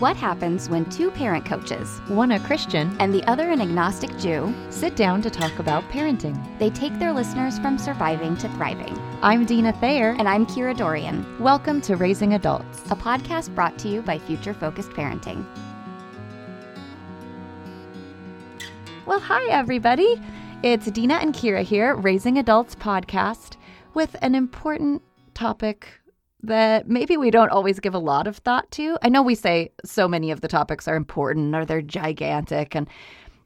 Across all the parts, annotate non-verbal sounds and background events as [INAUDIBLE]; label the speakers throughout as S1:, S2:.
S1: What happens when two parent coaches,
S2: one a Christian
S1: and the other an agnostic Jew,
S2: sit down to talk about parenting?
S1: They take their listeners from surviving to thriving.
S2: I'm Dina Thayer.
S1: And I'm Kira Dorian.
S2: Welcome to Raising Adults,
S1: a podcast brought to you by Future Focused Parenting.
S2: Well, hi, everybody. It's Dina and Kira here, Raising Adults podcast, with an important topic that maybe we don't always give a lot of thought to. I know we say so many of the topics are important or they're gigantic and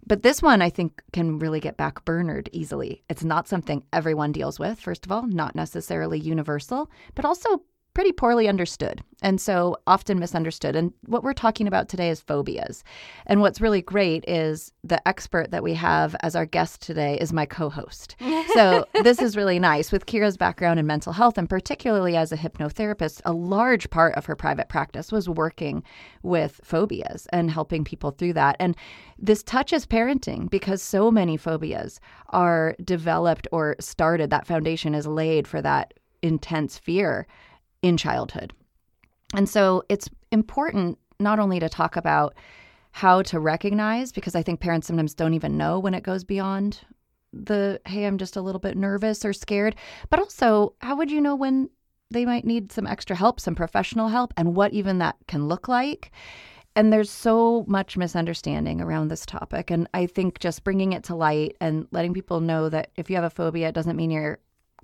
S2: but this one I think can really get backburnered easily. It's not something everyone deals with, first of all, not necessarily universal, but also pretty poorly understood and so often misunderstood. And what we're talking about today is phobias. And what's really great is the expert that we have as our guest today is my co host. [LAUGHS] so this is really nice. With Kira's background in mental health, and particularly as a hypnotherapist, a large part of her private practice was working with phobias and helping people through that. And this touches parenting because so many phobias are developed or started, that foundation is laid for that intense fear in childhood. And so it's important not only to talk about how to recognize, because I think parents sometimes don't even know when it goes beyond the, hey, I'm just a little bit nervous or scared, but also how would you know when they might need some extra help, some professional help, and what even that can look like? And there's so much misunderstanding around this topic. And I think just bringing it to light and letting people know that if you have a phobia, it doesn't mean you're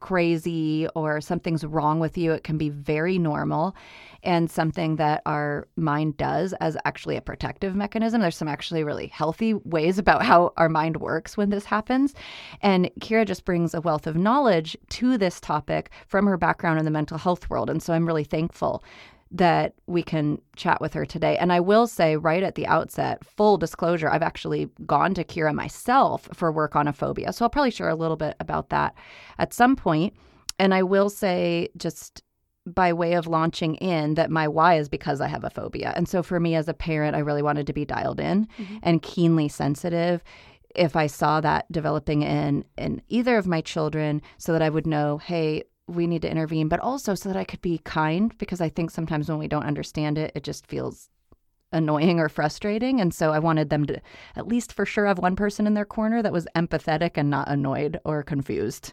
S2: crazy or something's wrong with you. It can be very normal and something that our mind does as actually a protective mechanism. There's some actually really healthy ways about how our mind works when this happens. And Kira just brings a wealth of knowledge to this topic from her background in the mental health world. And so I'm really thankful that we can chat with her today. And I will say right at the outset, full disclosure, I've actually gone to Kira myself for work on a phobia. So I'll probably share a little bit about that at some point. And I will say just by way of launching in that my why is because I have a phobia. And so for me as a parent, I really wanted to be dialed in mm-hmm. and keenly sensitive if I saw that developing in in either of my children so that I would know, hey, we need to intervene, but also so that I could be kind because I think sometimes when we don't understand it, it just feels annoying or frustrating. And so I wanted them to at least for sure have one person in their corner that was empathetic and not annoyed or confused.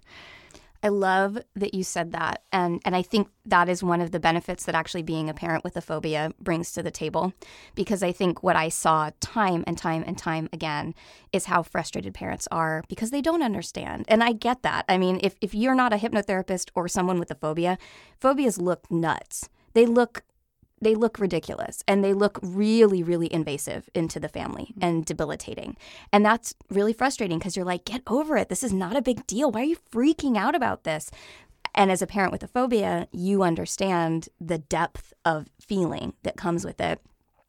S1: I love that you said that. And and I think that is one of the benefits that actually being a parent with a phobia brings to the table because I think what I saw time and time and time again is how frustrated parents are because they don't understand. And I get that. I mean, if if you're not a hypnotherapist or someone with a phobia, phobias look nuts. They look they look ridiculous and they look really really invasive into the family mm-hmm. and debilitating. And that's really frustrating because you're like get over it. This is not a big deal. Why are you freaking out about this? And as a parent with a phobia you understand the depth of feeling that comes with it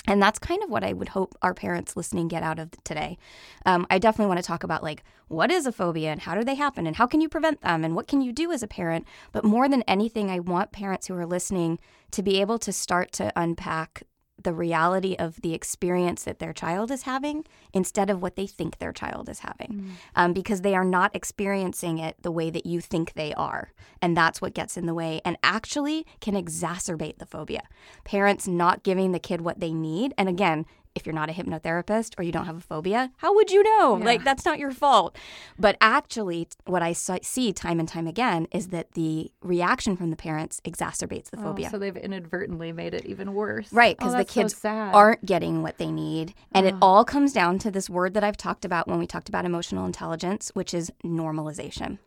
S1: and that's kind of what I would hope our parents listening get out of today. Um, I definitely want to talk about like what is a phobia and how do they happen and how can you prevent them and what can you do as a parent. But more than anything, I want parents who are listening to be able to start to unpack the reality of the experience that their child is having instead of what they think their child is having. Mm. um, because they are not experiencing it the way that you think they are. And that's what gets in the way and actually can exacerbate the phobia. Parents not giving the kid what they need. And again if you're not a hypnotherapist or you don't have a phobia, how would you know? Yeah. Like, that's not your fault. But actually, what I see time and time again is that the reaction from the parents exacerbates the oh, phobia.
S2: So they've inadvertently made it even worse.
S1: Right, because oh, the kids so aren't getting what they need. And oh. it all comes down to this word that I've talked about when we talked about emotional intelligence, which is normalization.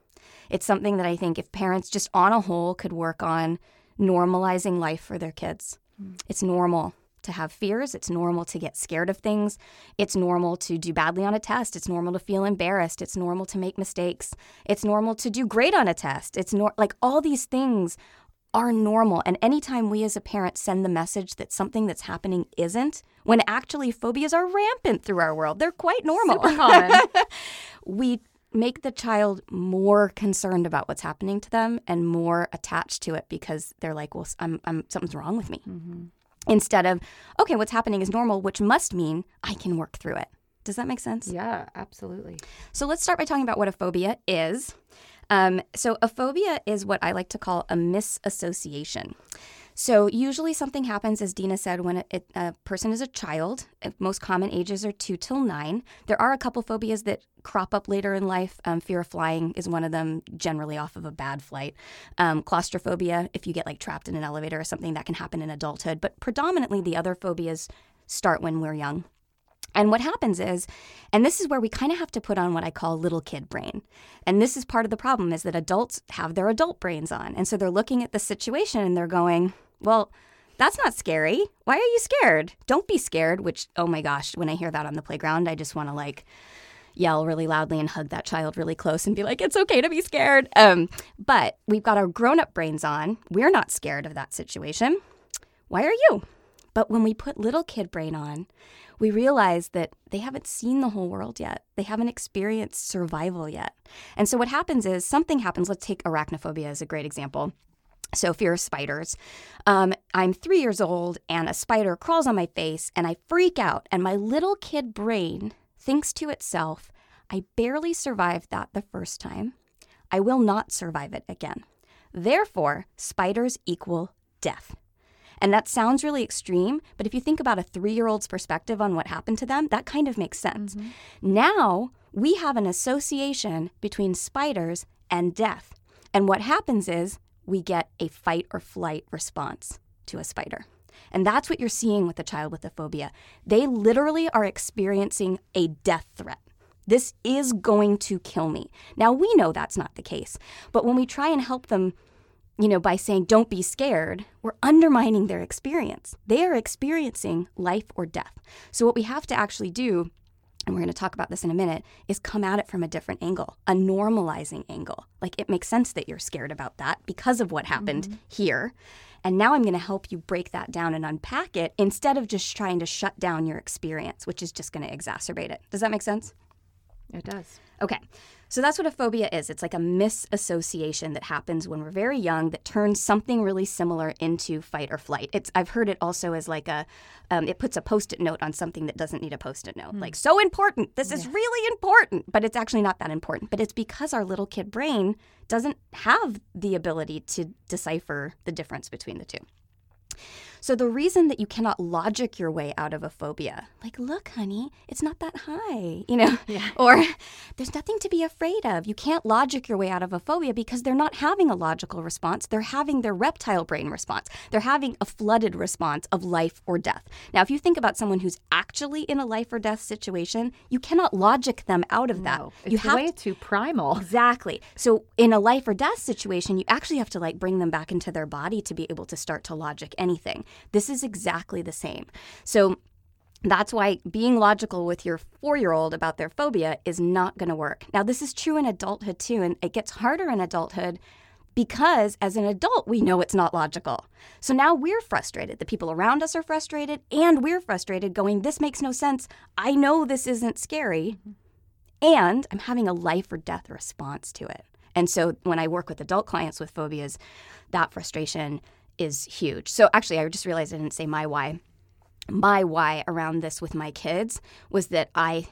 S1: It's something that I think if parents just on a whole could work on normalizing life for their kids. Mm. It's normal to have fears. It's normal to get scared of things. It's normal to do badly on a test. It's normal to feel embarrassed. It's normal to make mistakes. It's normal to do great on a test. It's nor- like all these things are normal. And anytime we as a parent send the message that something that's happening isn't, when actually phobias are rampant through our world, they're quite normal.
S2: Super common. [LAUGHS]
S1: we make the child more concerned about what's happening to them and more attached to it because they're like, well, I'm, I'm something's wrong with me. Mm-hmm instead of, okay, what's happening is normal, which must mean I can work through it. Does that make sense?
S2: Yeah, absolutely.
S1: So let's start by talking about what a phobia is. Um, so, a phobia is what I like to call a misassociation. So, usually something happens, as Dina said, when a, a, person is a child. Most common ages are two till nine. There are a couple phobias that crop up later in life. Um, fear of flying is one of them, generally off of a bad flight. Um, claustrophobia, if you get like trapped in an elevator or something, that can happen in adulthood. But predominantly, the other phobias start when we're young. And what happens is, and this is where we kind of have to put on what I call little kid brain. And this is part of the problem is that adults have their adult brains on. And so they're looking at the situation and they're going, well, that's not scary. Why are you scared? Don't be scared, which, oh my gosh, when I hear that on the playground, I just want to like yell really loudly and hug that child really close and be like, it's okay to be scared. Um, but we've got our grown up brains on. We're not scared of that situation. Why are you? But when we put little kid brain on, we realize that they haven't seen the whole world yet. They haven't experienced survival yet. And so what happens is something happens. Let's take arachnophobia as a great example. So, fear of spiders. Um, I'm three years old and a spider crawls on my face and I freak out. And my little kid brain thinks to itself, I barely survived that the first time. I will not survive it again. Therefore, spiders equal death. And that sounds really extreme, but if you think about a three year old's perspective on what happened to them, that kind of makes sense. Mm-hmm. Now we have an association between spiders and death. And what happens is we get a fight or flight response to a spider. And that's what you're seeing with a child with a phobia. They literally are experiencing a death threat. This is going to kill me. Now, we know that's not the case, but when we try and help them you know, by saying don't be scared, we're undermining their experience. They are experiencing life or death. So, what we have to actually do, and we're going to talk about this in a minute, is come at it from a different angle, a normalizing angle. Like it makes sense that you're scared about that because of what happened mm-hmm. here. And now I'm going to help you break that down and unpack it instead of just trying to shut down your experience, which is just going to exacerbate it. Does that make sense?
S2: It does.
S1: Okay. So that's what a phobia is. It's like a misassociation that happens when we're very young that turns something really similar into fight or flight. It's I've heard it also as like a um, it puts a post-it note on something that doesn't need a post-it note. Mm. Like so important. This is really important, but it's actually not that important. But it's because our little kid brain doesn't have the ability to decipher the difference between the two. So the reason that you cannot logic your way out of a phobia, like, look, honey, it's not that high, [LAUGHS] you know, yeah. or there's nothing to be afraid of. You can't logic your way out of a phobia because they're not having a logical response. They're having their reptile brain response. They're having a flooded response of life or death. Now, if you think about someone who's actually in a life or death situation, you cannot logic them out of that.
S2: It's
S1: you
S2: have way to, too primal.
S1: Exactly. So in a life or death situation, you actually have to like bring them back into their body to be able to start to logic anything. This is exactly the same. So that's why being logical with your four year old about their phobia is not going to work. Now, this is true in adulthood too, and it gets harder in adulthood because as an adult, we know it's not logical. So now we're frustrated. The people around us are frustrated, and we're frustrated, going, This makes no sense. I know this isn't scary. And I'm having a life or death response to it. And so when I work with adult clients with phobias, that frustration is huge. So actually, I just realized I didn't say my why. My why around this with my kids was that I,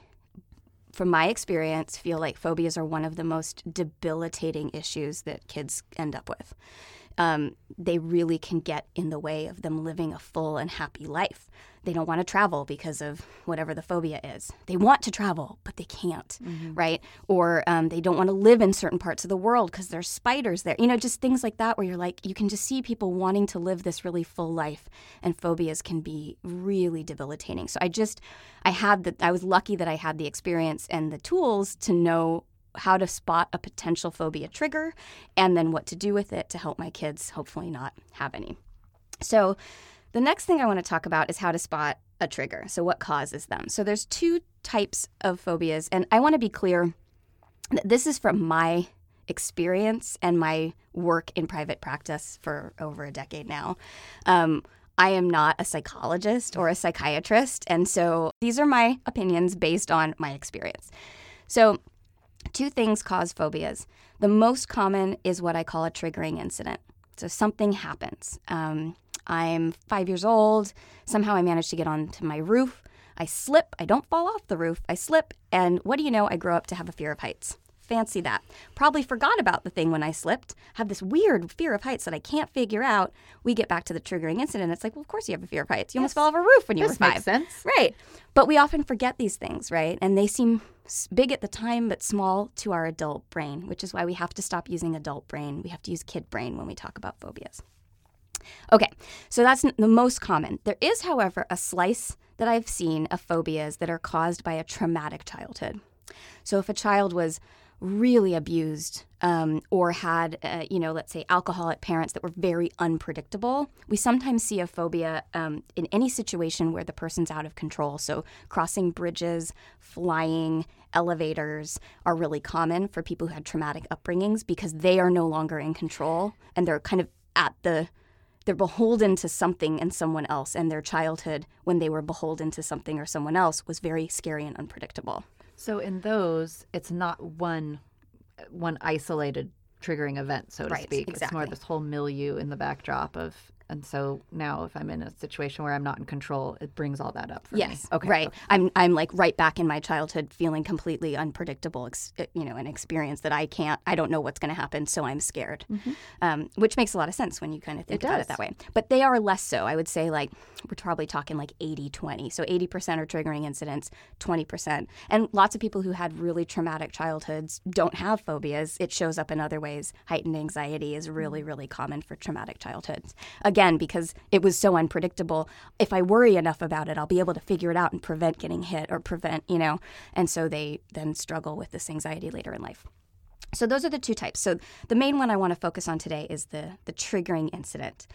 S1: from my experience, feel like phobias are one of the most debilitating issues that kids end up with. Um, they really can get in the way of them living a full and happy life they don't want to travel because of whatever the phobia is. They want to travel, but they can't, mm-hmm. right? Or um, they don't want to live in certain parts of the world because there's spiders there. You know, just things like that where you're like, you can just see people wanting to live this really full life, and phobias can be really debilitating. So I just, I had the, I was lucky that I had the experience and the tools to know how to spot a potential phobia trigger and then what to do with it to help my kids hopefully not have any. So, the next thing I want to talk about is how to spot a trigger. So, what causes them? So, there's two types of phobias, and I want to be clear that this is from my experience and my work in private practice for over a decade now. Um, I am not a psychologist or a psychiatrist, and so these are my opinions based on my experience. So, two things cause phobias. The most common is what I call a triggering incident. So, something happens. Um, I'm five years old. Somehow I managed to get onto my roof. I slip. I don't fall off the roof. I slip. And what do you know? I grow up to have a fear of heights. Fancy that. Probably forgot about the thing when I slipped, have this weird fear of heights that I can't figure out. We get back to the triggering incident. It's like, well, of course you have a fear of heights. You almost fell off a roof when you
S2: This
S1: were five.
S2: makes sense.
S1: Right. But we often forget these things, right? And they seem big at the time, but small to our adult brain, which is why we have to stop using adult brain. We have to use kid brain when we talk about phobias. Okay, so that's the most common. There is, however, a slice that I've seen of phobias that are caused by a traumatic childhood. So if a child was really abused um, or had, uh, you know, let's say alcoholic parents that were very unpredictable, we sometimes see a phobia um, in any situation where the person's out of control. So crossing bridges, flying, elevators are really common for people who had traumatic upbringings because they are no longer in control and they're kind of at the they're beholden to something and someone else. And their childhood when they were beholden to something or someone else was very scary and unpredictable
S2: So in those, it's not one one isolated triggering event, so to
S1: Right,
S2: speak. It's more this whole milieu in the backdrop of and so now if I'm in a situation where I'm not in control, it brings all that up for
S1: yes.
S2: Me. Okay.
S1: right. i'm i'm like right back in my childhood feeling completely unpredictable ex- eh, you know an experience that i can't i don't know what's going to happen so i'm scared. Mm-hmm. Um, which makes a lot of sense when you kind of think
S2: It
S1: about
S2: does.
S1: it that way. But they are less so. I would say like we're probably talking like 80 20 so 80% are triggering incidents 20% and lots of people who had really traumatic childhoods don't have phobias. It shows up in other ways. Heightened anxiety is really mm. really common for traumatic childhoods. Again because it was so unpredictable if i worry enough about it i'll be able to figure it out and prevent getting hit or prevent you know and so they then struggle with this anxiety later in life so those are the two types. So the main one I want to focus on today is the the triggering incident.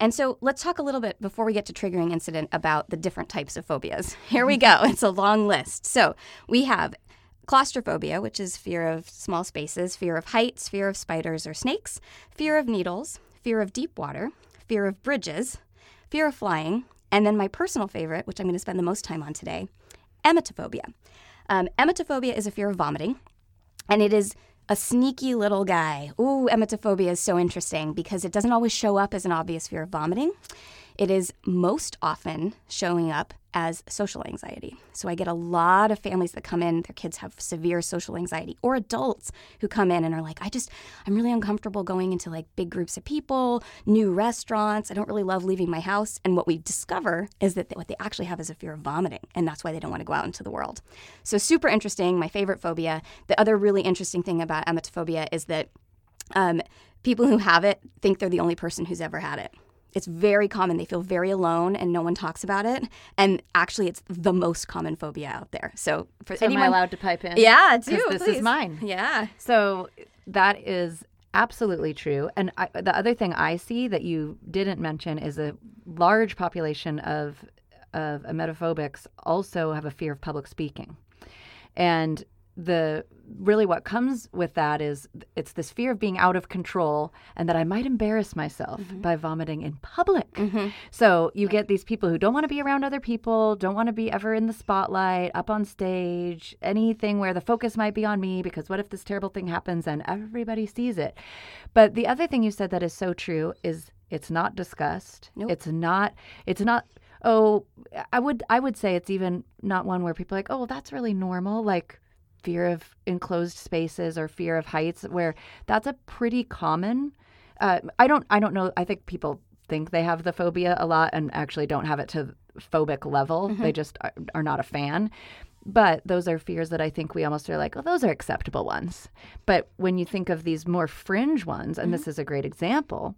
S1: And so let's talk a little bit before we get to triggering incident about the different types of phobias. [LAUGHS] Here we go. [LAUGHS] It's a long list. So we have claustrophobia, which is fear of small spaces, fear of heights, fear of spiders or snakes, fear of needles, fear of deep water, fear of bridges, fear of flying, and then my personal favorite, which I'm going to spend the most time on today, emetophobia. Um, emetophobia is a fear of vomiting and it is a sneaky little guy. Ooh, emetophobia is so interesting because it doesn't always show up as an obvious fear of vomiting. It is most often showing up as social anxiety. So I get a lot of families that come in, their kids have severe social anxiety, or adults who come in and are like, I just, I'm really uncomfortable going into like big groups of people, new restaurants. I don't really love leaving my house. And what we discover is that what they actually have is a fear of vomiting. And that's why they don't want to go out into the world. So super interesting. My favorite phobia. The other really interesting thing about emetophobia is that um, people who have it think they're the only person who's ever had it. It's very common. They feel very alone and no one talks about it. And actually, it's the most common phobia out there. So, for
S2: So am I
S1: anyone.
S2: allowed to pipe in?
S1: Yeah, do.
S2: this is mine.
S1: Yeah.
S2: So that is absolutely true. And I, the other thing I see that you didn't mention is a large population of of emetophobics also have a fear of public speaking. And the really what comes with that is it's this fear of being out of control and that I might embarrass myself mm-hmm. by vomiting in public. Mm-hmm. So you get these people who don't want to be around other people, don't want to be ever in the spotlight, up on stage, anything where the focus might be on me because what if this terrible thing happens and everybody sees it? But the other thing you said that is so true is it's not discussed.
S1: Nope.
S2: It's not it's not oh I would I would say it's even not one where people are like, "Oh, well, that's really normal." Like fear of enclosed spaces or fear of heights where that's a pretty common uh, i don't i don't know i think people think they have the phobia a lot and actually don't have it to phobic level. They just are, are not a fan. But those are fears that i think we almost are like oh those are acceptable ones. But when you think of these more fringe ones and this is a great example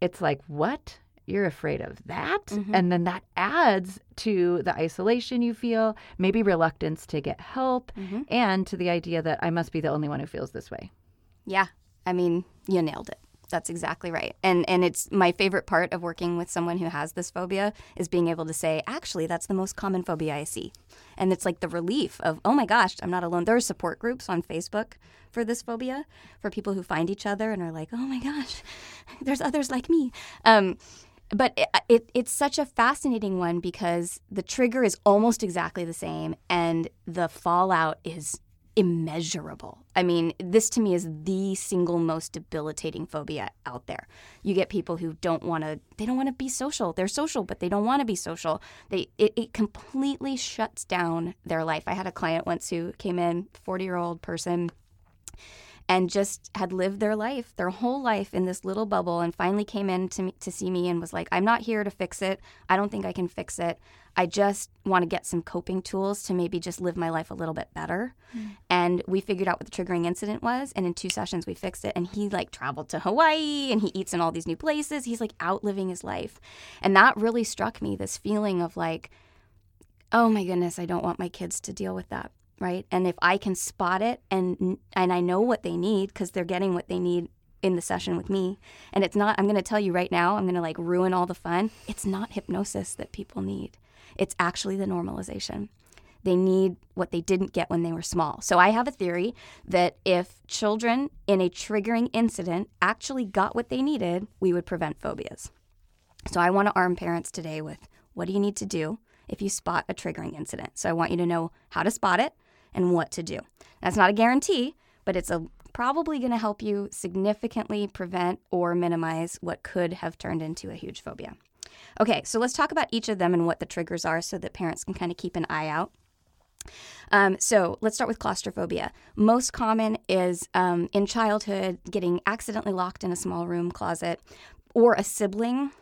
S2: it's like what you're afraid of that and then that adds to the isolation you feel maybe reluctance to get help and to the idea that i must be the only one who feels this way
S1: Yeah. I mean, you nailed it. That's exactly right. And and it's my favorite part of working with someone who has this phobia is being able to say, actually, that's the most common phobia I see. And it's like the relief of, oh my gosh, I'm not alone. There are support groups on Facebook for this phobia for people who find each other and are like, oh my gosh, [LAUGHS] there's others like me. Um, but it, uh, it, it's such a fascinating one because the trigger is almost exactly the same and the fallout is immeasurable. I mean, this to me is the single most debilitating phobia out there. You get people who don't want to they don't want to be social. They're social, but they don't want to be social. They it, it completely shuts down their life. I had a client once who came in, 40-year-old person and just had lived their life, their whole life in this little bubble, and finally came in to, me, to see me and was like, I'm not here to fix it. I don't think I can fix it. I just want to get some coping tools to maybe just live my life a little bit better. Mm. And we figured out what the triggering incident was. And in two sessions, we fixed it. And he like traveled to Hawaii and he eats in all these new places. He's like out living his life. And that really struck me this feeling of like, oh my goodness, I don't want my kids to deal with that right? And if I can spot it and and I know what they need because they're getting what they need in the session with me, and it's not. I'm going to tell you right now. I'm going to like ruin all the fun. It's not hypnosis that people need. It's actually the normalization. They need what they didn't get when they were small. So I have a theory that if children in a triggering incident actually got what they needed, we would prevent phobias. So I want to arm parents today with what do you need to do if you spot a triggering incident. So I want you to know how to spot it and what to do. That's not a guarantee, but it's a probably going to help you significantly prevent or minimize what could have turned into a huge phobia. Okay, so let's talk about each of them and what the triggers are so that parents can kind of keep an eye out. Um, so let's start with claustrophobia. Most common is um, in childhood getting accidentally locked in a small room closet or a sibling,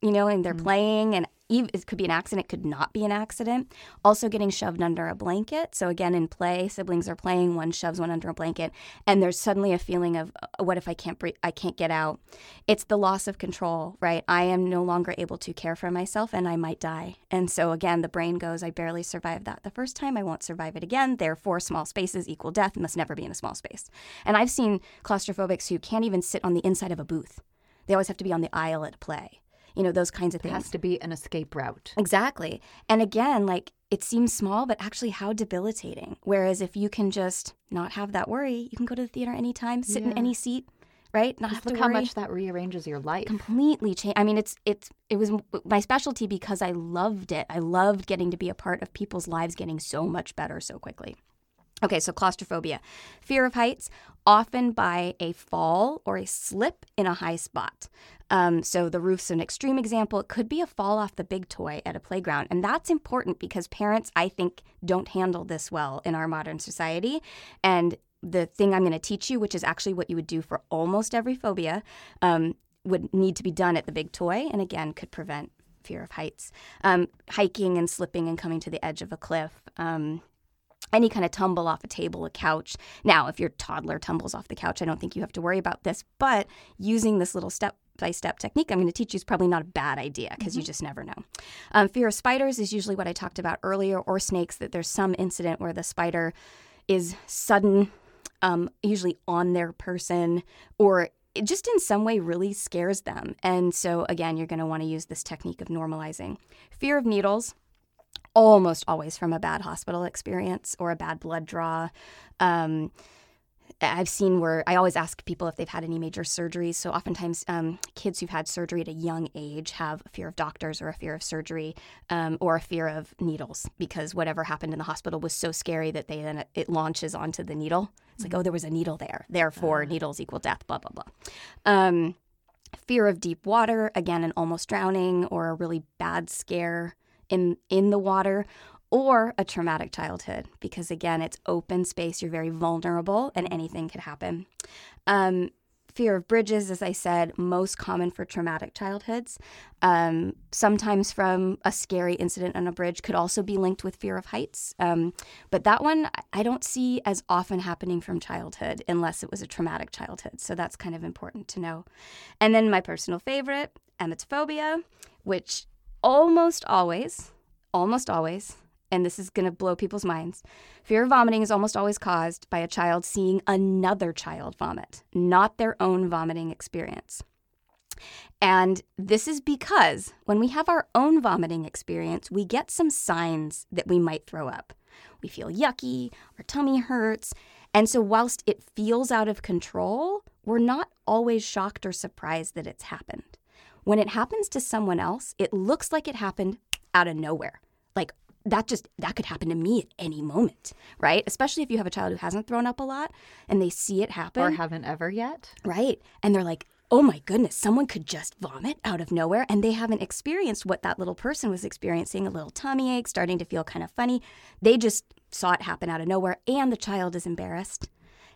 S1: you know, and they're mm-hmm. playing and it could be an accident, could not be an accident. Also, getting shoved under a blanket. So, again, in play, siblings are playing, one shoves one under a blanket, and there's suddenly a feeling of, uh, what if I can't breathe, I can't get out? It's the loss of control, right? I am no longer able to care for myself and I might die. And so, again, the brain goes, I barely survived that the first time, I won't survive it again. Therefore, small spaces equal death, must never be in a small space. And I've seen claustrophobics who can't even sit on the inside of a booth, they always have to be on the aisle at play you know, those kinds of things.
S2: It has to be an escape route.
S1: Exactly. And again, like it seems small, but actually how debilitating. Whereas if you can just not have that worry, you can go to the theater anytime, sit yeah. in any seat, right?
S2: Not have look to worry. how much that rearranges your life.
S1: Completely change. I mean, it's it's it was my specialty because I loved it. I loved getting to be a part of people's lives getting so much better so quickly. Okay, so claustrophobia. Fear of heights, often by a fall or a slip in a high spot. Um, so the roof's an extreme example. It could be a fall off the big toy at a playground. And that's important because parents, I think, don't handle this well in our modern society. And the thing I'm going to teach you, which is actually what you would do for almost every phobia, um, would need to be done at the big toy. And again, could prevent fear of heights. Um, hiking and slipping and coming to the edge of a cliff. Um, any kind of tumble off a table, a couch. Now, if your toddler tumbles off the couch, I don't think you have to worry about this, but using this little step by step technique I'm going to teach you is probably not a bad idea because mm-hmm. you just never know. Um, fear of spiders is usually what I talked about earlier, or snakes, that there's some incident where the spider is sudden, um, usually on their person, or it just in some way really scares them. And so, again, you're going to want to use this technique of normalizing. Fear of needles almost always from a bad hospital experience or a bad blood draw. Um, I've seen where I always ask people if they've had any major surgeries. So oftentimes, um, kids who've had surgery at a young age have a fear of doctors or a fear of surgery um, or a fear of needles because whatever happened in the hospital was so scary that they then it launches onto the needle. It's like, oh, there was a needle there, therefore uh. needles equal death. Blah blah blah. Um, fear of deep water, again, an almost drowning or a really bad scare in in the water or a traumatic childhood because again it's open space. You're very vulnerable and anything could happen. Um, fear of bridges as i said most common for traumatic childhoods um, sometimes from a scary incident on a bridge could also be linked with fear of heights. Um, but that one i don't see as often happening from childhood unless it was a traumatic childhood. So that's kind of important to know. And then my personal favorite emetophobia which almost always, almost always, and this is going to blow people's minds, fear of vomiting is almost always caused by a child seeing another child vomit, not their own vomiting experience. And this is because when we have our own vomiting experience, we get some signs that we might throw up. We feel yucky, our tummy hurts. And so, whilst it feels out of control, we're not always shocked or surprised that it's happened. When it happens to someone else, it looks like it happened out of nowhere. Like that just that could happen to me at any moment, right? Especially if you have a child who hasn't thrown up a lot and they see it happen
S2: or haven't ever yet.
S1: Right. And they're like, "Oh my goodness, someone could just vomit out of nowhere and they haven't experienced what that little person was experiencing, a little tummy ache, starting to feel kind of funny. They just saw it happen out of nowhere and the child is embarrassed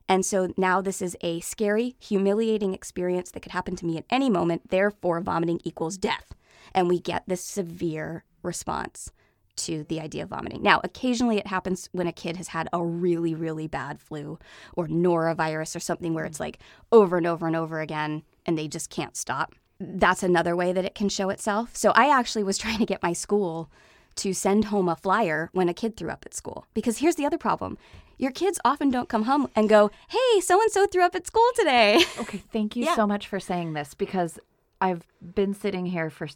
S1: And so now this is a scary, humiliating experience that could happen to me at any moment. Therefore, vomiting equals death. And we get this severe response to the idea of vomiting. Now, occasionally it happens when a kid has had a really, really bad flu or norovirus or something where it's like over and over and over again and they just can't stop. That's another way that it can show itself. So I actually was [LAUGHS] trying to get my school to send home a flyer when a kid threw up at school. Because here's the other problem your kids often don't come home and go, hey, so and so threw up at school today. [LAUGHS]
S2: Okay, thank you
S1: Yeah.
S2: so much for saying this because I've been sitting here for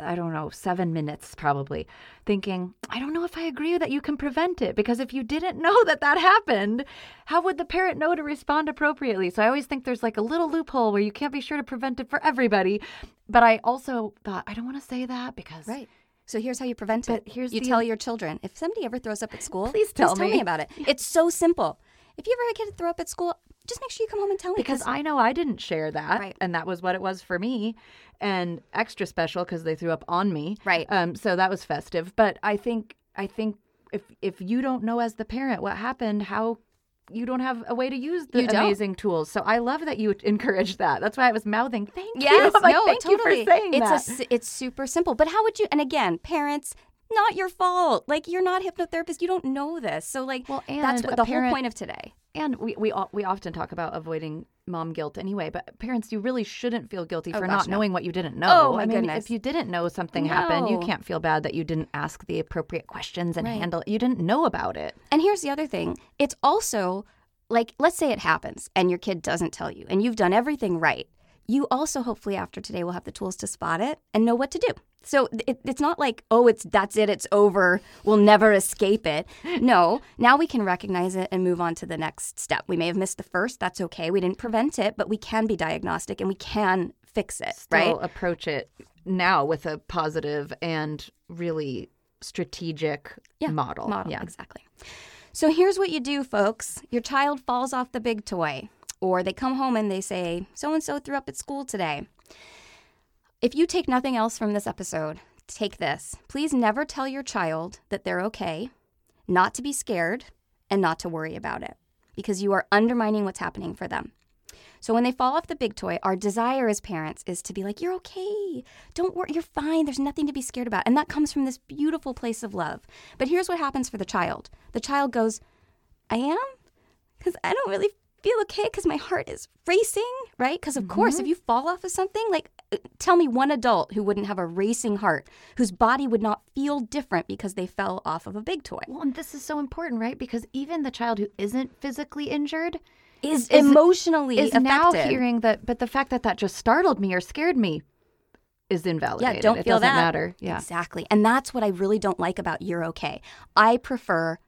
S2: I don't know, 7 minutes probably thinking, I don't know if I agree that you can prevent it because if you didn't know that that happened, how would the parent know to respond appropriately? So I always think there's like a little loophole where you can't be sure to prevent it for everybody. But I also thought I don't want to say that because
S1: Right. So here's how you prevent it.
S2: But here's
S1: you
S2: the-
S1: tell your children if somebody ever throws up at school,
S2: Please tell
S1: me.
S2: me.
S1: about it. It's so simple. If you ever had a kid throw up at school, just make sure you come home and tell me.
S2: because I know I didn't share that,
S1: Right.
S2: and that was what it was for me, and extra special because they threw up on me.
S1: Right.
S2: Um. So that was festive. But I think I think if if you don't know as the parent what happened, how you don't have a way to use the
S1: You don't.
S2: amazing tools. So I love that you [LAUGHS] encouraged that. That's why I was mouthing. Thank you. [LAUGHS]
S1: Yes,
S2: like,
S1: no,
S2: thank
S1: totally.
S2: you for saying
S1: it's
S2: that.
S1: A, it's super simple. But how would you? And again, parents, not your fault. Like you're not hypnotherapist. You don't know this. So like,
S2: Well,
S1: that's what the
S2: parent-
S1: whole point of today.
S2: And we we we often talk about avoiding mom guilt anyway, but parents, you really shouldn't feel guilty
S1: Oh,
S2: for
S1: gosh,
S2: not
S1: no.
S2: knowing what you didn't know.
S1: Oh, my
S2: I mean,
S1: goodness.
S2: if you didn't know something happened, you can't feel bad that you didn't ask the appropriate questions and
S1: Right.
S2: handle it. You didn't know about it.
S1: And here's the other thing. It's also like, let's say it happens and your kid doesn't tell you, and you've done everything right. You also hopefully after today will have the tools to spot it and know what to do. So it, it's not like, oh, it's that's it, it's over, we'll never escape it. No, now we can recognize it and move on to the next step. We may have missed the first, that's okay. We didn't prevent it, but we can be diagnostic and we can fix it,
S2: Still
S1: right?
S2: approach it now with a positive and really strategic
S1: Yeah,
S2: model.
S1: model.
S2: Yeah.
S1: Exactly. So here's what you do, folks. Your child falls off the big toy, or they come home and they say, so and so threw up at school today. If you take nothing else from this episode, take this. Please never tell your child that they're okay, not to be scared, and not to worry about it, because you are undermining what's happening for them. So when they fall off the big toy, our desire as parents is to be like, you're okay. Don't worry, you're fine. There's nothing to be scared about. And that comes from this beautiful place of love. But here's what happens for the child the child goes, I am? Because I don't really feel okay because my heart is racing, right? Because, of course, if you fall off of something, like uh, tell me one adult who wouldn't have a racing heart, whose body would not feel different because they fell off of a big toy.
S2: Well, and this is so important, right? Because even the child who isn't physically injured
S1: Is,
S2: is-
S1: emotionally
S2: is
S1: affected.
S2: now hearing that, but the fact that that just startled me or scared me is invalidated.
S1: Yeah, don't
S2: it
S1: feel
S2: doesn't
S1: that.
S2: matter. Yeah.
S1: Exactly. And that's what I really don't like about you're okay. I prefer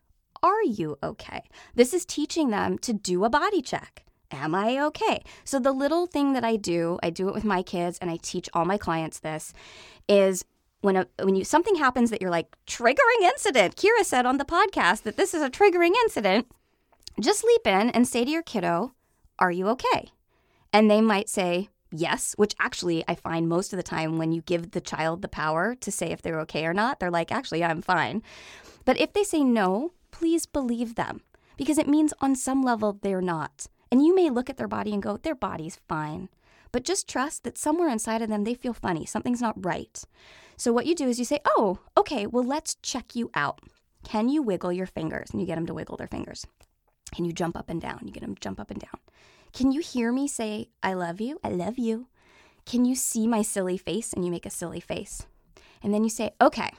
S1: are you okay? This is teaching them to do a body check. Am I okay? So the little thing that I do, I do it with my kids and I teach all my clients this is when a, when you something happens that you're like triggering incident. Kira said on the podcast that this is a triggering incident. Just leap in and say to your kiddo, "Are you okay?" And they might say, yes, which actually I find most of the time when you give the child the power to say if they're okay or not, they're like, actually, I'm fine. But if they say no, please believe them because it means on some level they're not. And you may look at their body and go, their body's fine. But just trust that somewhere inside of them they feel funny. Something's not right. So what you do is you say, oh, okay, well, let's check you out. Can you wiggle your fingers? And you get them to wiggle their fingers. Can you jump up and down? You get them to jump up and down. Can you hear me say, I love you? I love you. Can you see my silly face? And you make a silly face. And then you say, okay,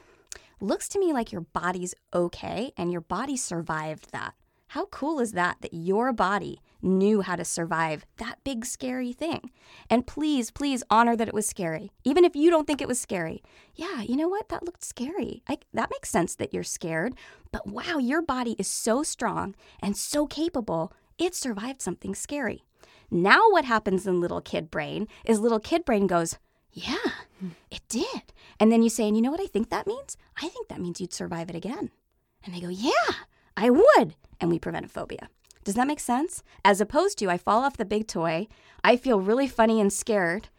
S1: looks to me like your body's okay and your body survived that. How cool is that that your body knew how to survive that big scary thing? And please, please honor that it was scary. Even if you don't think it was scary. Yeah, you know what? That looked scary. I, that makes sense that you're scared. But wow, your body is so strong and so capable, it survived something scary. Now, what happens in little kid brain is little kid brain goes, Yeah, hmm. it did. And then you say, And you know what I think that means? I think that means you'd survive it again. And they go, Yeah, I would. And we prevent a phobia. Does that make sense? As opposed to, I fall off the big toy, I feel really funny and scared.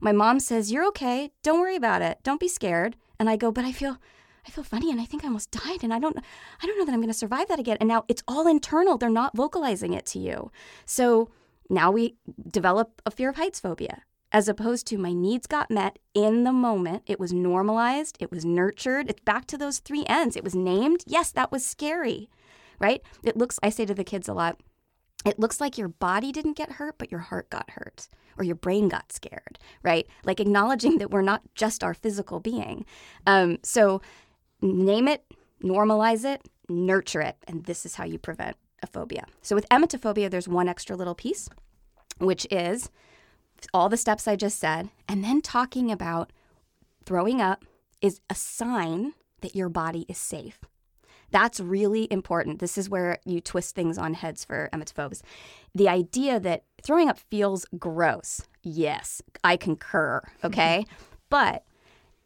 S1: My mom says, You're okay. Don't worry about it. Don't be scared. And I go, But I feel. I feel funny and I think I almost died and I don't I don't know that I'm going to survive that again. And now it's all internal. They're not vocalizing it to you. So now we develop a fear of heights phobia as opposed to my needs got met in the moment. It was normalized, it was nurtured. It's back to those three Ns. It was named. Yes, that was scary. Right? It looks I say to the kids a lot, it looks like your body didn't get hurt, but your heart got hurt or your brain got scared, right? Like acknowledging that we're not just our physical being. Um, so name it, normalize it, nurture it, and this is how you prevent a phobia. So with emetophobia, there's one extra little piece, which is all the steps I just said, and then talking about throwing up is a sign that your body is safe. That's really important. This is where you twist things on heads for emetophobes. The idea that throwing up feels gross. Yes, I concur, [LAUGHS] okay? but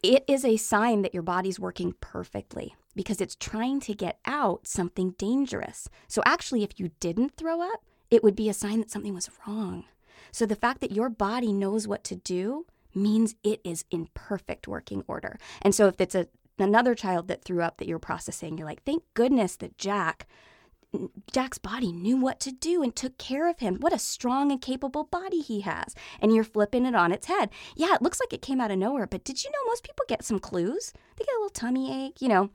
S1: it is a sign that your body's working perfectly because it's trying to get out something dangerous. So actually, if you didn't throw up, it would be a sign that something was wrong. So the fact that your body knows what to do means it is in perfect working order. And so if it's a another child that threw up that you're processing, you're like, thank goodness that Jack, Jack's body knew what to do and took care of him. What a strong and capable body he has. And you're flipping it on its head. Yeah, it looks like it came out of nowhere, but did you know most people get some clues? They get a little tummy ache, you know.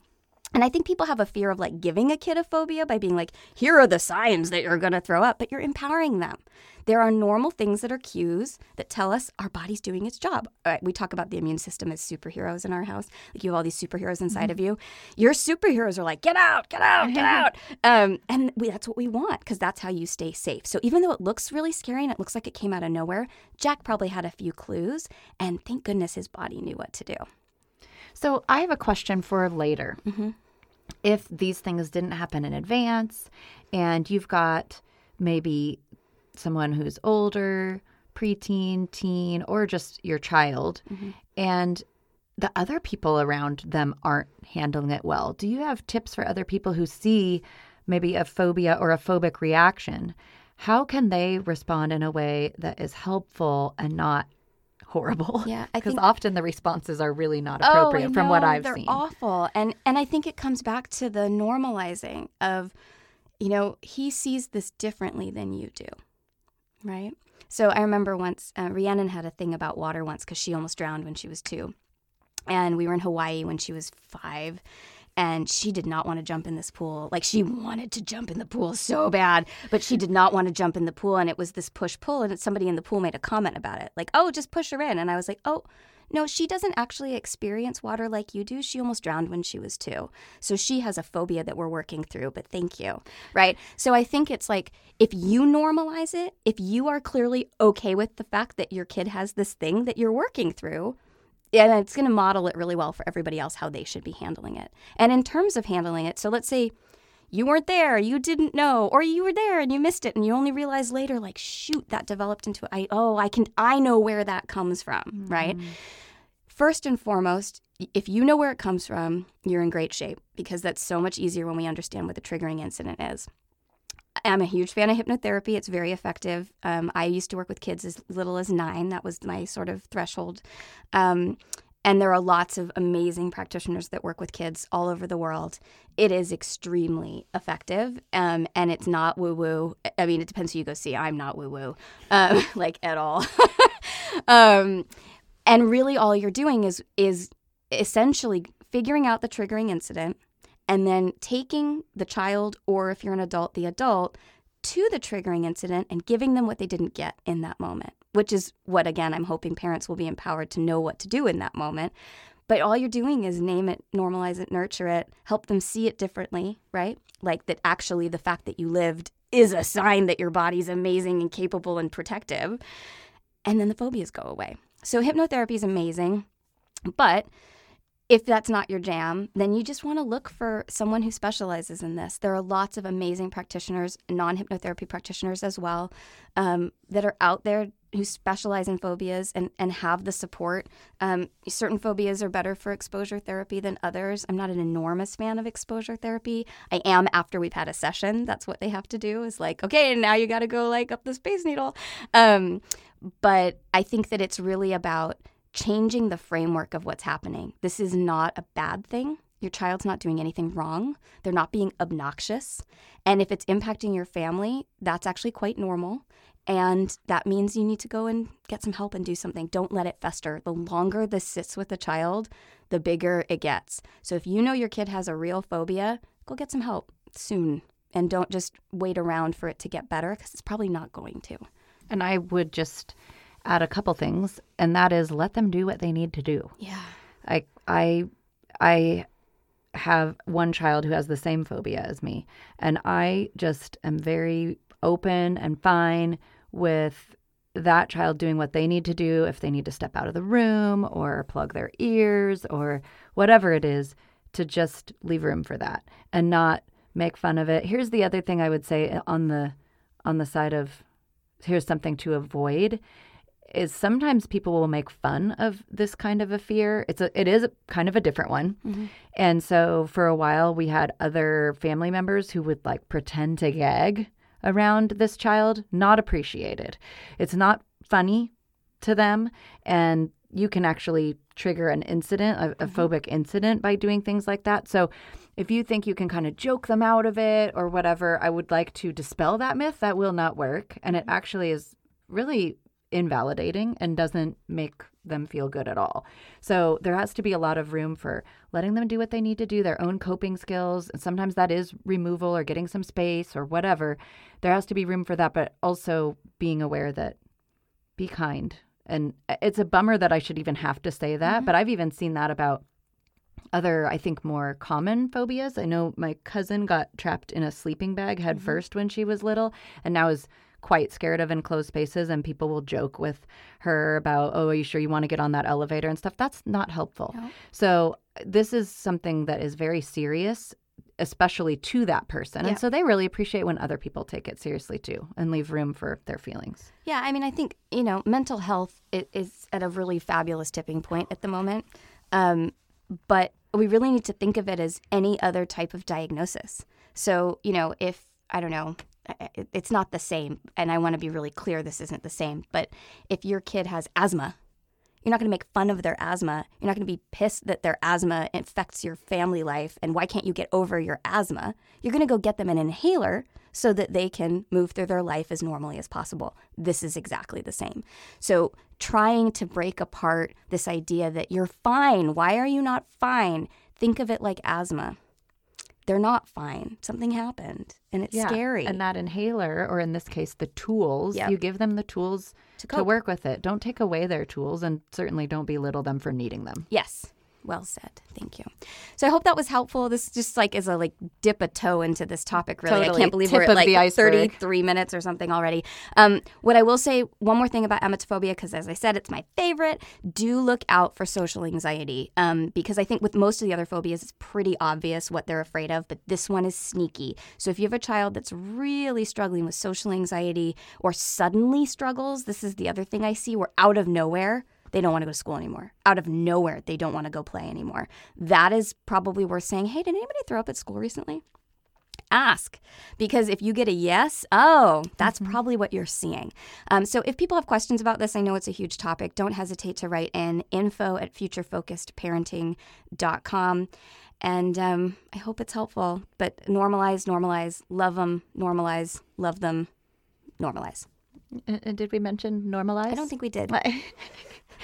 S1: And I think people have a fear of like giving a kid a phobia by being like, here are the signs that you're going to throw up, but you're empowering them. There are normal things that are cues that tell us our body's doing its job. we talk about the immune system as superheroes in our house. Like you have all these superheroes inside mm-hmm. of you. Your superheroes are like, get out, get out, get [LAUGHS] out. Um, and we, that's what we want because that's how you stay safe. So even though it looks really scary and it looks like it came out of nowhere, Jack probably had a few clues. And thank goodness his body knew what to do.
S2: So I have a question for later. Mm-hmm. If these things didn't happen in advance and you've got maybe someone who's older, preteen, teen, or just your child, mm-hmm. and the other people around them aren't handling it well. Do you have tips for other people who see maybe a phobia or a phobic reaction? How can they respond in a way that is helpful and not horrible?
S1: Yeah,
S2: because [LAUGHS] often the responses are really not appropriate
S1: oh,
S2: from what I've
S1: they're
S2: seen.
S1: Awful, and and I think it comes back to the normalizing of, you know, he sees this differently than you do. Right. So I remember once uh, Rhiannon had a thing about water once because she almost drowned when she was two. And we were in Hawaii when she was five. And she did not want to jump in this pool. Like she wanted to jump in the pool so bad, but she did not want to jump in the pool. And it was this push pull. And somebody in the pool made a comment about it like, oh, just push her in. And I was like, oh, no, she doesn't actually experience water like you do. She almost drowned when she was two. So she has a phobia that we're working through, but thank you. Right? So I think it's like if you normalize it, if you are clearly okay with the fact that your kid has this thing that you're working through, and it's going to model it really well for everybody else how they should be handling it. And in terms of handling it, so let's say you weren't there, you didn't know, or you were there and you missed it and you only realized later like shoot that developed into I oh, I can I know where that comes from, mm-hmm. right? First and foremost, if you know where it comes from, you're in great shape because that's so much easier when we understand what the triggering incident is. I'm a huge fan of hypnotherapy. It's very effective. Um, I used to work with kids as little as nine. That was my sort of threshold. Um, and there are lots of amazing practitioners that work with kids all over the world. It is extremely effective, um, and it's not woo woo. I mean, it depends who you go see. I'm not woo woo, um, [LAUGHS] like at all. [LAUGHS] um, and really, all you're doing is is essentially figuring out the triggering incident, and then taking the child, or if you're an adult, the adult, to the triggering incident and giving them what they didn't get in that moment which is what, again, I'm hoping parents will be empowered to know what to do in that moment. But all you're doing is name it, normalize it, nurture it, help them see it differently, right? Like that actually the fact that you lived is a sign that your body's amazing and capable and protective. And then the phobias go away. So hypnotherapy is amazing, but if that's not your jam, then you just want to look for someone who specializes in this. There are lots of amazing practitioners, non hypnotherapy practitioners as well, um, that are out there who specialize in phobias and, and have the support. Um, certain phobias are better for exposure therapy than others. I'm not an enormous fan of exposure therapy. I am after we've had a session. That's what they have to do is like, okay, now you got to go like up the space needle. Um, but I think that it's really about changing the framework of what's happening. This is not a bad thing. your child's not doing anything wrong. They're not being obnoxious. And if it's impacting your family, that's actually quite normal. And that means you need to go and get some help and do something. Don't let it fester. The longer this sits with the child, the bigger it gets. So if you know your kid has a real phobia, go get some help soon. And don't just wait around for it to get better because it's probably not going to.
S2: And I would just add a couple things, and that is let them do what they need to do.
S1: Yeah.
S2: I I I have one child who has the same phobia as me, and I just am very open and fine with that child doing what they need to do if they need to step out of the room or plug their ears or whatever it is to just leave room for that and not make fun of it. Here's the other thing I would say eh, on the on the side of here's something to avoid is sometimes people will make fun of this kind of a fear. It's a it is kind of a different one. Mm-hmm. And so for a while we had other family members who would like pretend to gag around this child, not appreciated. It's not funny to them and you can actually trigger an incident, a, a mm-hmm. phobic incident by doing things like that. So if you think you can kind of joke them out of it or whatever, I would like to dispel that myth. That will not work. And it actually is really invalidating and doesn't make them feel good at all. So there has to be a lot of room for letting them do what they need to do, their own coping skills. And sometimes that is removal or getting some space or whatever. There has to be room for that, but also being aware that be kind. And it's a bummer that I should even have to say that, mm-hmm. but I've even seen that about other, I think, more common phobias. I know my cousin got trapped in a sleeping bag head mm-hmm. first when she was little and now is quite scared of enclosed spaces and people will joke with her about oh are you sure you want to get on that elevator? and stuff. That's not helpful. No. so this is something that is very serious especially to that person. Yeah. and so they really appreciate when other people take it seriously too and leave room for their feelings.
S1: Yeah i mean i think you know mental health is at a really fabulous tipping point at the moment um, but we really need to think of it as any other type of diagnosis. So you know if i don't know it's not the same. And I want to be really clear this isn't the same. But if your kid has asthma, you're not going to make fun of their asthma. You're not going to be pissed that their asthma infects your family life and why can't you get over your asthma? You're going to go get them an inhaler so that they can move through their life as normally as possible. This is exactly the same. So, trying to break apart this idea that you're fine, why are you not fine? Think of it like asthma they're not fine. Something happened and it's yeah. scary.
S2: And that inhaler, or in this case, the tools, yep. you give them the tools to, to work with it. Don't take away their tools and certainly don't belittle them for needing them.
S1: Yes. Well said. Thank you. So I hope that was helpful. This just like is a like dip a toe into this topic. Really, totally. I can't believe Tip we're at like thirty three minutes or something already. Um, what I will say one more thing about emetophobia because as I said, it's my favorite. Do look out for social anxiety um, because I think with most of the other phobias, it's pretty obvious what they're afraid of, but this one is sneaky. So if you have a child that's really struggling with social anxiety or suddenly struggles, this is the other thing I see. We're out of nowhere they don't want to go to school anymore. Out of nowhere, they don't want to go play anymore. That is probably worth saying, hey, did anybody throw up at school recently? Ask because if you get a yes, oh, that's mm-hmm. probably what you're seeing. Um, so if people have questions about this, I know it's a huge topic. Don't hesitate to write in info at futurefocusedparenting.com. And um, I hope it's helpful. But normalize, normalize, love them, normalize, love them, normalize.
S2: And did we mention normalize? I
S1: don't think we did. [LAUGHS]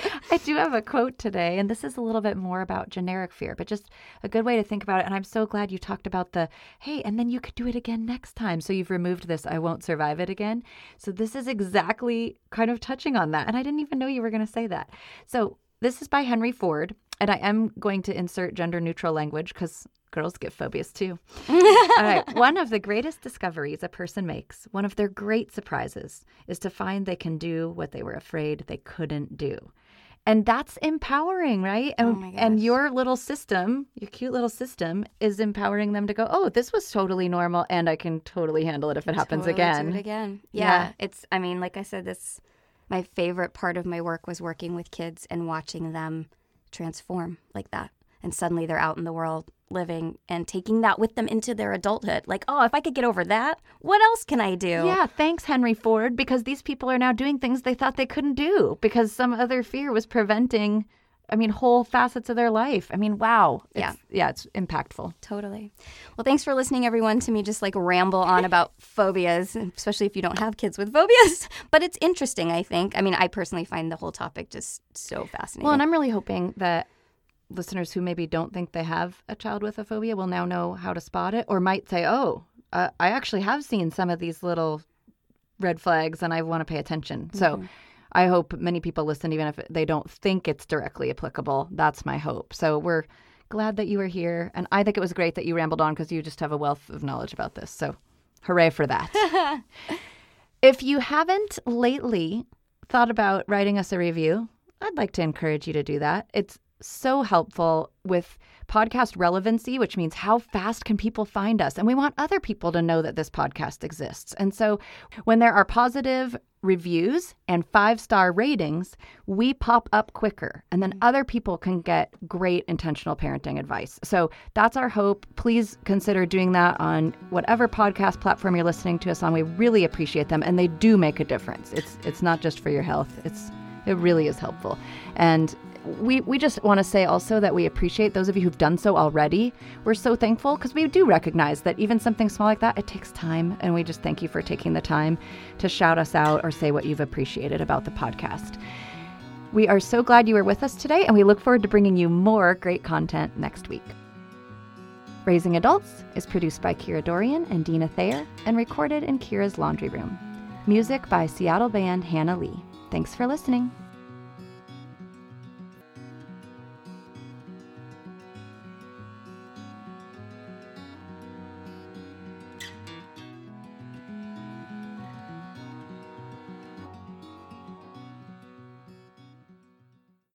S1: [LAUGHS]
S2: I do have a quote today, and this is a little bit more about generic fear, but just a good way to think about it. And I'm so glad you talked about the hey, and then you could do it again next time. So you've removed this, I won't survive it again. So this is exactly kind of touching on that. And I didn't even know you were going to say that. So this is by Henry Ford, and I am going to insert gender neutral language because girls get phobias too. [LAUGHS] All right. One of the greatest discoveries a person makes, one of their great surprises, is to find they can do what they were afraid they couldn't do and that's empowering right? And, oh and your little system your cute little system is empowering them to go oh this was totally normal and i can totally handle it if it happens
S1: totally
S2: again
S1: do it again. Yeah, yeah it's i mean like i said this my favorite part of my work was working with kids and watching them transform like that and suddenly they're out in the world living and taking that with them into their adulthood. Like, oh, if I could get over that, what else can I do?
S2: Yeah, thanks, Henry Ford, because these people are now doing things they thought they couldn't do because some other fear was preventing I mean, whole facets of their life. I mean, wow. It's,
S1: Yeah.
S2: Yeah, it's impactful.
S1: Totally. Well, thanks for listening, everyone, to me just like ramble on [LAUGHS] about phobias, especially if you don't have kids with phobias. [LAUGHS] But it's interesting, I think. I mean, I personally find the whole topic just so fascinating.
S2: Well, and I'm really hoping that listeners who maybe don't think they have a child with a phobia will now know how to spot it or might say, oh, uh, I actually have seen some of these little red flags and I want to pay attention. So I hope many people listen, even if they don't think it's directly applicable. That's my hope. So we're glad that you were here. And I think it was great that you rambled on because you just have a wealth of knowledge about this. So hooray for that. [LAUGHS] if you haven't lately thought about writing us a review, I'd like to encourage you to do that. It's so helpful with podcast relevancy, which means how fast can people find us? And we want other people to know that this podcast exists. And so when there are positive reviews and five star ratings, we pop up quicker. And then mm-hmm. other people can get great intentional parenting advice. So that's our hope. Please consider doing that on whatever podcast platform you're listening to us on. We really appreciate them and they do make a difference. It's it's not just for your health. It's it really is helpful. And we, we just want to say also that we appreciate those of you who've done so already. We're so thankful because we do recognize that even something small like that, it takes time. And we just thank you for taking the time to shout us out or say what you've appreciated about the podcast. We are so glad you were with us today, and we look forward to bringing you more great content next week. Raising Adults is produced by Kira Dorian and Dina Thayer and recorded in Kira's laundry room. Music by Seattle band Hannah Lee. Thanks for listening.